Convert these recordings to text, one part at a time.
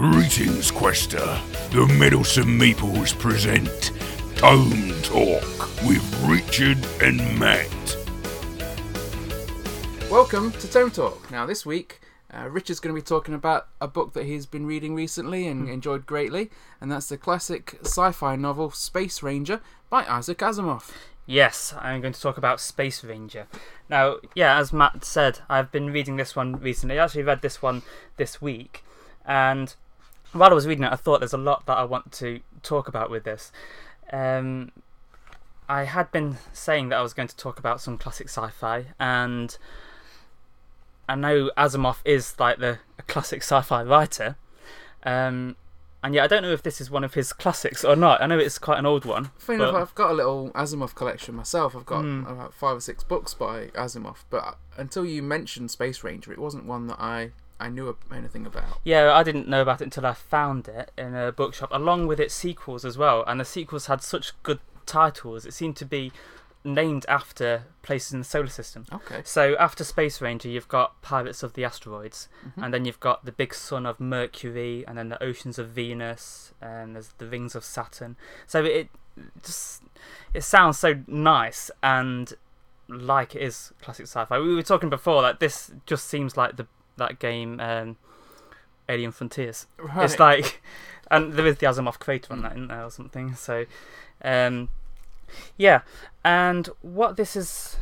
Greetings, Quester. The Meddlesome Meeples present Tome Talk with Richard and Matt. Welcome to Tome Talk. Now, this week, uh, Richard's going to be talking about a book that he's been reading recently and enjoyed greatly, and that's the classic sci fi novel Space Ranger by Isaac Asimov. Yes, I'm going to talk about Space Ranger. Now, yeah, as Matt said, I've been reading this one recently. I actually read this one this week, and while I was reading it, I thought there's a lot that I want to talk about with this. Um, I had been saying that I was going to talk about some classic sci-fi, and I know Asimov is like the a classic sci-fi writer, um, and yet I don't know if this is one of his classics or not. I know it's quite an old one. Funny enough, I've got a little Asimov collection myself. I've got Hmm. about five or six books by Asimov, but until you mentioned Space Ranger, it wasn't one that I, I knew anything about. Yeah, I didn't know about it until I found it in a bookshop, along with its sequels as well. And the sequels had such good titles; it seemed to be named after places in the solar system. Okay. So after Space Ranger, you've got Pirates of the Asteroids, Mm-hmm. and then you've got the Big Sun of Mercury, and then the Oceans of Venus, and there's the Rings of Saturn. So it just it sounds so nice and like it is classic sci-fi. We were talking before that this just seems like the that game um, Alien Frontiers. Right. It's like, and there is the Asimov creator on that, isn't there, or something? So, um, yeah. And what this is,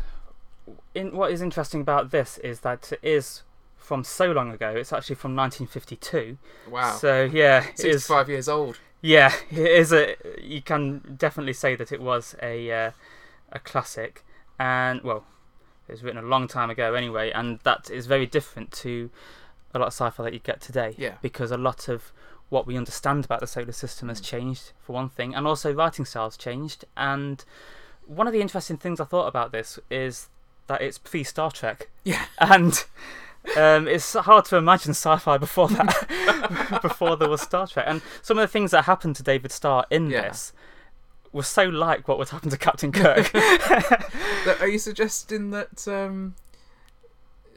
in what is interesting about this is that it is from so long ago. It's actually from 1952. wow. So yeah, it is. five years old. Yeah, it is a. You can definitely say that it was a uh, a classic, and well, it was written a long time ago anyway, and that is very different to a lot of sci-fi that you get today. Yeah. Because a lot of what we understand about the solar system has changed for one thing, and also writing styles changed. And one of the interesting things I thought about this is that it's pre Star Trek Yeah. and um, it's hard to imagine sci-fi before that, before there was Star Trek. And some of the things that happened to David Starr in Yeah. this were so like what would happen to Captain Kirk. Are you suggesting that um,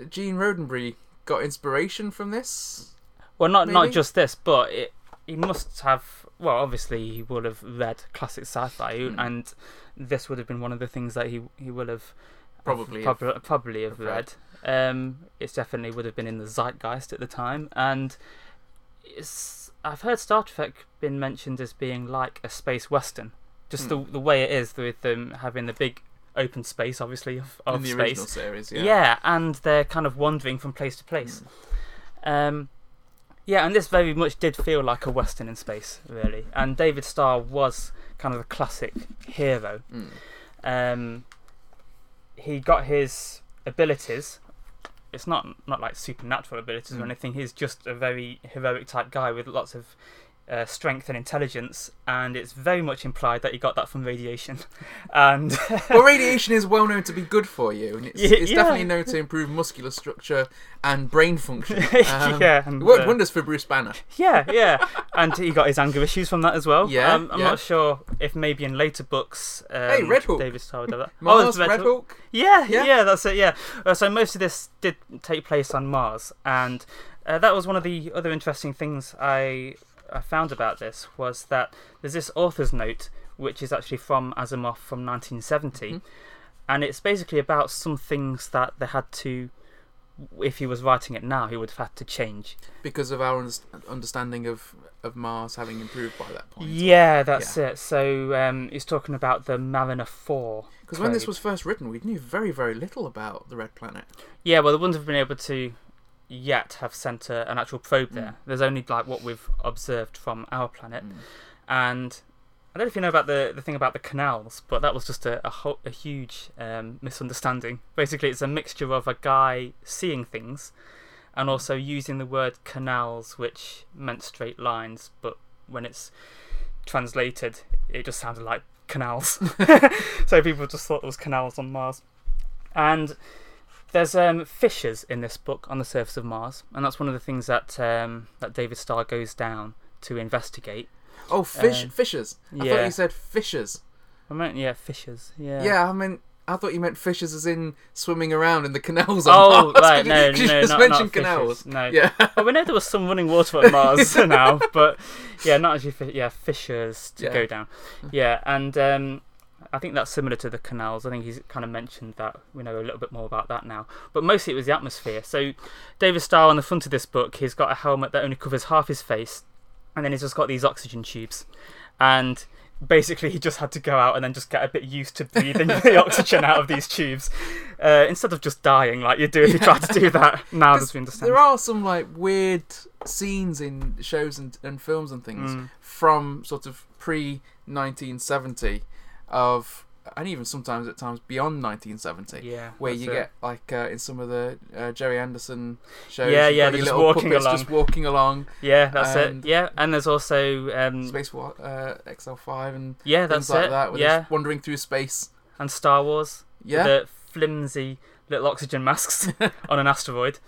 Gene Roddenberry got inspiration from this? well, not not just this, but it, he must have. Well, obviously, he would have read classic sci-fi, Hmm. and this would have been one of the things that he he would have Probably have- prob- probably have have read. read. Um, it definitely would have been in the zeitgeist at the time, and it's, I've heard Star Trek been mentioned as being like a space western, just the the way it is with them having the big open space, obviously of, in the space. original series, yeah. Yeah. and they're kind of wandering from place to place. Um, yeah, and this very much did feel like a western in space, really. And David Starr was kind of a classic hero. Mm. Um, he got his abilities. It's not not like supernatural abilities or Mm. anything. He's just a very heroic type guy with lots of uh, strength and intelligence, and it's very much implied that he got that from radiation. and well, radiation is well known to be good for you, and it's, it's yeah. definitely known to improve muscular structure and brain function. Um, yeah, and, It worked uh, wonders for Bruce Banner. Yeah, yeah, and he got his anger issues from that as well. Yeah, um, I'm yeah. not sure if maybe in later books. Um, Hey, Red Hook. David Starr have that. Mars, oh, it's Red, Hook. Yeah, Yeah. yeah, that's it. Yeah. Uh, so most of this did take place on Mars, and uh, that was one of the other interesting things I, I found about this was that there's this author's note which is actually from Asimov from 1970, Mhm. and it's basically about some things that they had to. If he was writing it now, he would have had to change. Because of our understanding of, of Mars having improved by that point. Yeah, that's it. So um, he's talking about the Mariner 4. Because when this was first written, we knew very, very little about the Red Planet. Yeah, well, they wouldn't have been able to yet have sent a, an actual probe there. Mm. There's only like what we've observed from our planet, Mm. and I don't know if you know about the the thing about the canals, but that was just a a, ho- a huge um, misunderstanding. Basically, it's a mixture of a guy seeing things, and also using the word canals, which meant straight lines, but when it's translated, it just sounded like canals. so people just thought there was canals on Mars, and there's um, fissures in this book on the surface of Mars, and that's one of the things that um, that David Starr goes down to investigate. Oh, fish, Um, fishers. I thought yeah. you said fishers. I meant yeah, fissures. Yeah. Yeah, I mean, I thought you meant fishes as in swimming around in the canals. On Oh, Mars. right, 'Cause no, you, no, just not- mentioned not canals. no. Yeah. well, we know there was some running water on Mars now, but yeah, not actually. Yeah, fissures to Yeah. go down. Yeah, and um, I think that's similar to the canals. I think he's kind of mentioned that we know a little bit more about that now. But mostly it was the atmosphere. So David Starr on the front of this book, he's got a helmet that only covers half his face, and then he's just got these oxygen tubes, and basically he just had to go out and then just get a bit used to breathing the oxygen out of these tubes uh, instead of just dying like you do if you try to do that now as we understand There are some like weird scenes in shows and, and films and things Mm. from sort of pre 1970 of, and even sometimes at times beyond 1970. yeah Where you it. get like uh, in some of the uh, Gerry Anderson shows, Yeah, yeah, they're just little walking along. just walking along. yeah that's it yeah and there's also um, Space uh, XL5 and yeah things that's like it that. Yeah wandering through space. and Star Wars Yeah, the flimsy little oxygen masks on an asteroid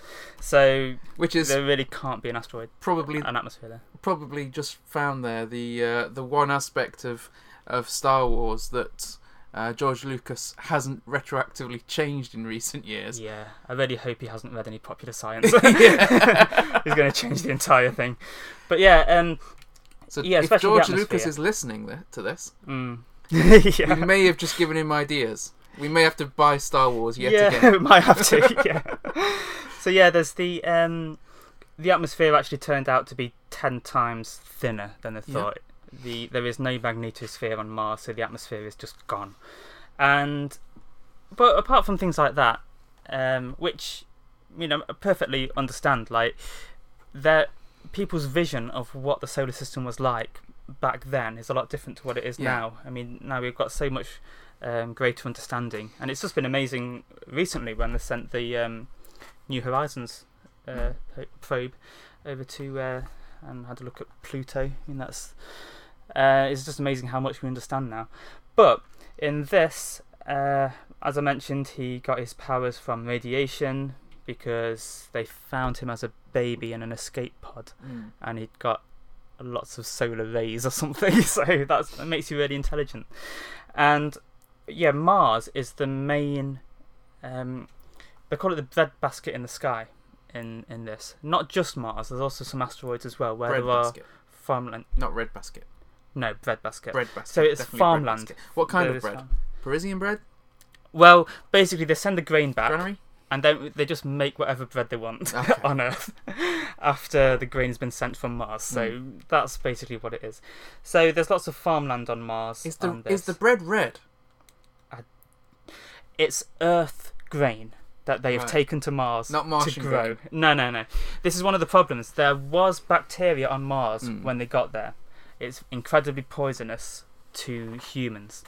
so which is there really can't be an asteroid probably an atmosphere there probably just found there the uh, the one aspect of of Star Wars that uh, George Lucas hasn't retroactively changed in recent years. yeah I really hope he hasn't read any popular science he's going to change the entire thing but yeah um So Yeah, if George Lucas is listening to this, mm. we may have just given him ideas. We may have to buy Star Wars yet yeah, again. we might have to. Yeah. so yeah, there's the um, the atmosphere actually turned out to be ten times thinner than they Yeah. The there is no magnetosphere on Mars, so the atmosphere is just gone. And but apart from things like that, um, which you know perfectly understand, like people's vision of what the solar system was like back then is a lot different to what it is Yeah. now. I mean, now we've got so much um, greater understanding, and it's just been amazing recently when they sent the um, New Horizons uh, probe over to uh, and had a look at Pluto. I mean, that's uh, it's just amazing how much we understand now. But in this, uh, as I mentioned, he got his powers from radiation because they found him as a baby in an escape pod Mm. and he'd got lots of solar rays or something. So that's, that makes you really intelligent. And yeah, Mars is the main. Um, they call it the breadbasket in the sky. In in this, not just Mars. There's also some asteroids as well where Bread there are basket, farmland. not red basket. No, bread basket. Bread basket. So it's farmland. What kind There of bread? farm- Parisian bread? Well, basically they send the grain back, Granary? and then they just make whatever bread they want Okay. on Earth after the grain's been sent from Mars. So Hmm. that's basically what it is. So there's lots of farmland on Mars. Is the is the bread red? it's Earth grain that they have Right. taken to Mars Not to grow. grain. No, no, no. This is one of the problems. There was bacteria on Mars Mm. when they got there. It's incredibly poisonous to humans,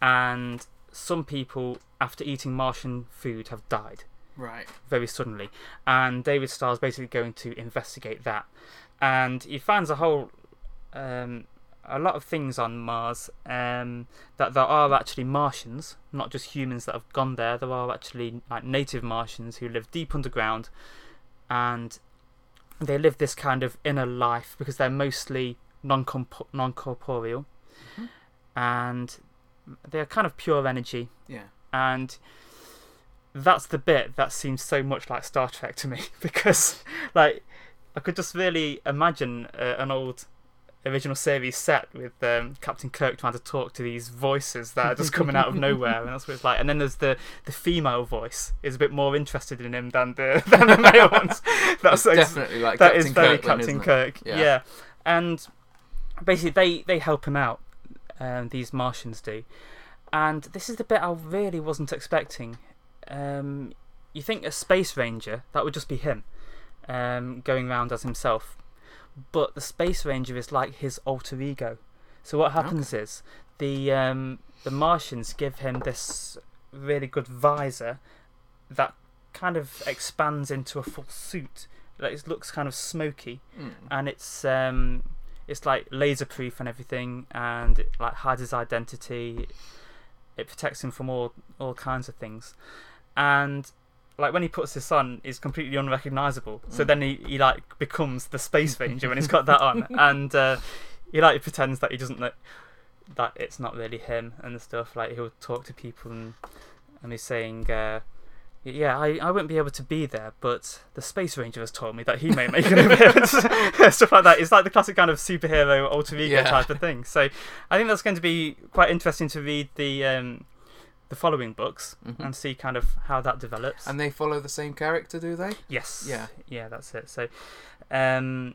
and some people, after eating Martian food, have died Right. very suddenly. And David Starr is basically going to investigate that, and he finds a whole. Um, a lot of things on Mars um, that there are actually Martians, not just humans that have gone there. There are actually like native Martians who live deep underground, and they live this kind of inner life because they're mostly non non corporeal, Mhm. and they're kind of pure energy. Yeah. And that's the bit that seems so much like Star Trek to me because, like, I could just really imagine uh, an old original series set with um, Captain Kirk trying to talk to these voices that are just coming out of nowhere, and that's what it's like. And then there's the the female voice is a bit more interested in him than the than the male ones. That's ex- definitely like that Captain is very Kirk Captain? Kirk. Yeah. Yeah. and basically they they help him out. Um, these Martians do, and this is the bit I really wasn't expecting. Um, you think a space ranger that would just be him, um, going around as himself, but the space ranger is like his alter ego. So what happens is the um, the Martians give him this really good visor that kind of expands into a full suit. Like it looks kind of smoky, Mm. and it's um, it's like laser proof and everything, and it like hides his identity. It protects him from all all kinds of things, and like when he puts this on, it's completely unrecognizable. So Mm. then he, he like becomes the space ranger when he's got that on, and uh, he like pretends that he doesn't know that it's not really him and stuff. Like he'll talk to people and and he's saying, uh, "Yeah, I, I wouldn't be able to be there, but the Space Ranger has told me that he may make an appearance." Stuff like that. It's like the classic kind of superhero alter ego Yeah. type of thing. So I think that's going to be quite interesting to read the um, the following books Mhm. and see kind of how that develops. And they follow the same character, do they? Yes. Yeah. Yeah, that's it. So, um,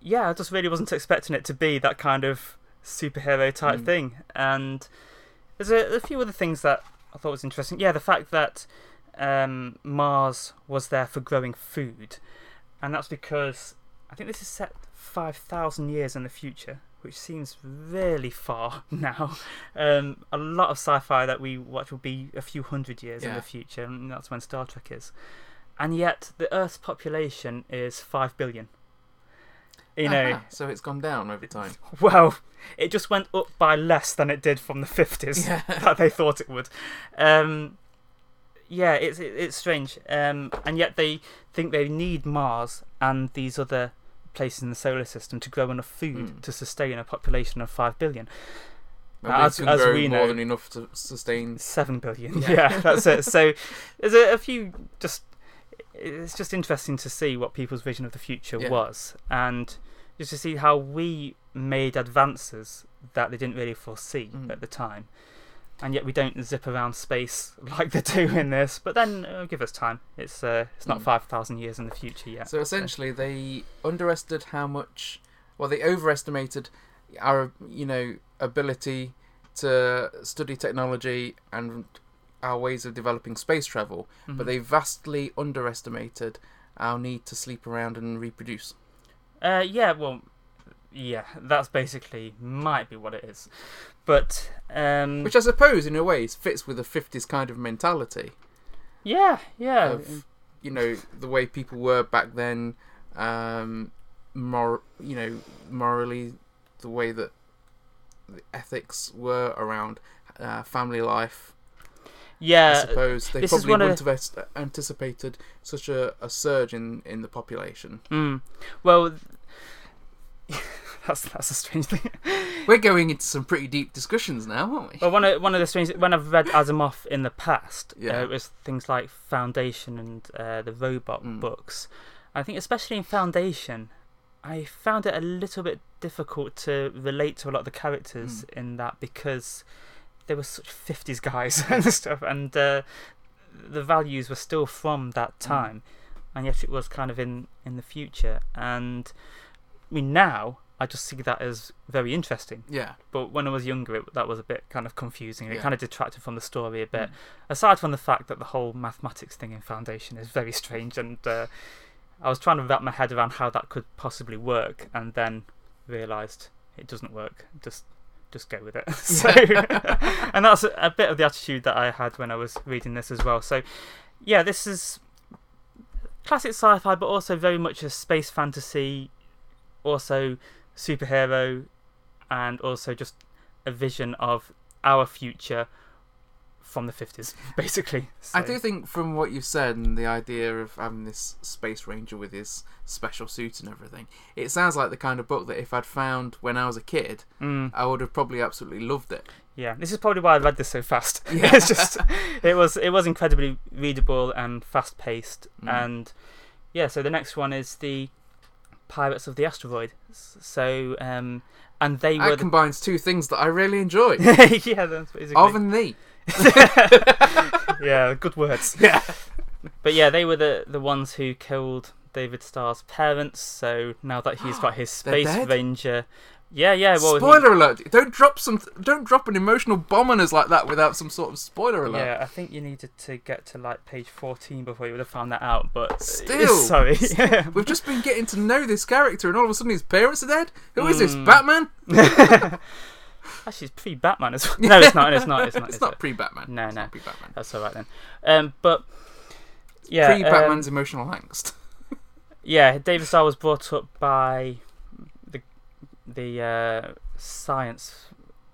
yeah, I just really wasn't expecting it to be that kind of superhero type Mm. thing. And there's a, a few other things that I thought was interesting. Yeah, the fact that um, Mars was there for growing food, and that's because I think this is set five thousand years in the future. Which seems really far now. Um, a lot of sci-fi that we watch will be a few hundred years in the future, and that's when Star Trek is and yet the Earth's population is five billion. You know, Aha, so it's gone down over time. well, it just went up by less than it did from the fifties Yeah. that they thought it would. Um, yeah, it's it, it's strange, um, and yet they think they need Mars and these other places in the solar system to grow enough food Mm. to sustain a population of five billion. As- as we more know- than enough to sustain. Seven billion. Yeah. Yeah, that's it. So there's a, a few just. It's just interesting to see what people's vision of the future Yeah. was, and just to see how we made advances that they didn't really foresee Mm. at the time, and yet we don't zip around space like they do in this. But then uh, give us time. It's uh, it's not Mm. five thousand years in the future yet. So essentially, they underestimated how much. Well, they overestimated our, you know, ability to study technology and our ways of developing space travel, but Mhm. they vastly underestimated our need to sleep around and reproduce. Uh, yeah, well, yeah, that's basically might be what it is, but um, Which I suppose, in a way, fits with a 50s kind of mentality. yeah, yeah, of you know the way people were back then um mor- you know morally the way that the ethics were around uh, family life Yeah, i suppose they probably wouldn't have anticipated such a, a surge in in the population Mm. Well, that's that's a strange thing. we're going into some pretty deep discussions now aren't we Well, one of one of the strange when I've read Asimov in the past, Yeah. uh, it was things like Foundation and uh, the robot Mm. books. I think especially in Foundation, I found it a little bit difficult to relate to a lot of the characters Mm. in that because they were such fifties guys and stuff, and uh, the values were still from that Mm. time, and yet it was kind of in in the future. And I mean now. I just see that as very interesting yeah but when I was younger, it, that was a bit kind of confusing. It Yeah. kind of detracted from the story a bit. Mm. Aside from the fact that the whole mathematics thing in Foundation is very strange, and uh, I was trying to wrap my head around how that could possibly work, and then realised it doesn't work. Just just go with it. so, and that's a, a bit of the attitude that I had when I was reading this as well. So, yeah, this is classic sci-fi, but also very much a space fantasy, also superhero, and also just a vision of our future from the 50s, basically. I do think from what you've said and the idea of having this space ranger with his special suit and everything, it sounds like the kind of book that if I'd found when I was a kid, Mm, I would have probably absolutely loved it. yeah, this is probably why I read this so fast. Yeah. it's just it was it was incredibly readable and fast paced, Mm. and yeah. So the next one is the Pirates of the Asteroid. So um, and they were That combines two things that I really enjoy. yeah, that's basically of and thee. yeah, good words. Yeah. But yeah, they were the the ones who killed David Starr's parents. So now that he's got his space ranger, yeah, yeah. Well, spoiler alert! Don't drop some. Don't drop an emotional bomb on us like that without some sort of spoiler alert. Yeah, I think you needed to get to like page 14 before you would have found that out, but Still. sorry. We've just been getting to know this character, and all of a sudden his parents are dead. Who is this? Mm. Batman? Actually, it's pre Batman as well. No, it's not. It's not. It's not. it's not it? pre-Batman. No, It's no. not pre-Batman. That's all right then. Um, but yeah, Pre-Batman's um, emotional angst. yeah, David Starr was brought up by the uh, science.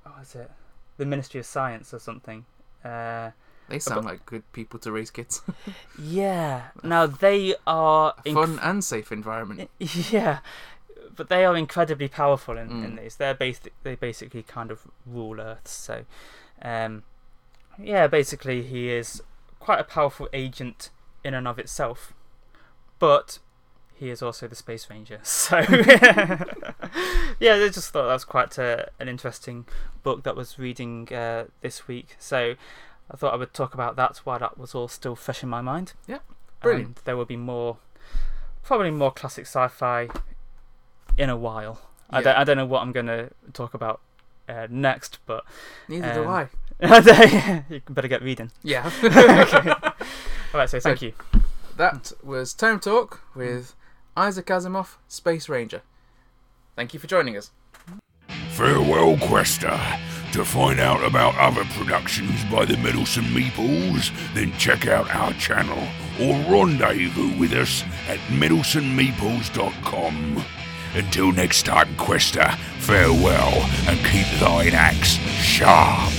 What is it? The Ministry of Science or something. Uh, They sound like good people to raise kids. yeah. Now they are A inc- fun and safe environment. Yeah, but they are incredibly powerful in, in Mm. these. They're basic. They basically kind of rule Earth. So, um, yeah, basically he is quite a powerful agent in and of itself, but he is also the Space Ranger. So yeah, I just thought that was quite a, an interesting book that was reading uh, this week. So I thought I would talk about that while that was all still fresh in my mind. Yeah, brilliant. And there will be more, probably more classic sci-fi in a while. I Yeah. don't, I don't know what I'm going to talk about uh, next, but Neither do um, I. you better get reading. Yeah. okay. All right, so thank you. that was Tome Talk with Isaac Asimov, Space Ranger. Thank you for joining us. Farewell, Quester. To find out about other productions by the Middleton Meeples, then check out our channel or rendezvous with us at middletonmeeples.com. Until next time, Quester, farewell and keep thine axe sharp.